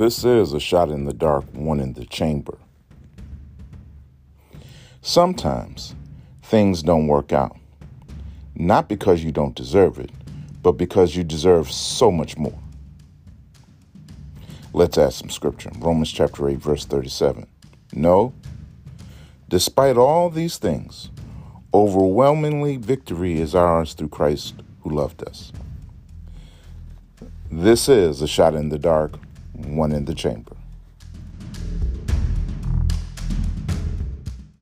This is a shot in the dark, one in the chamber. Sometimes things don't work out, not because you don't deserve it, but because you deserve so much more. Let's add some scripture. Romans chapter 8, verse 37. No, despite all these things, overwhelmingly victory is ours through Christ who loved us. This is a shot in the dark, one in the chamber.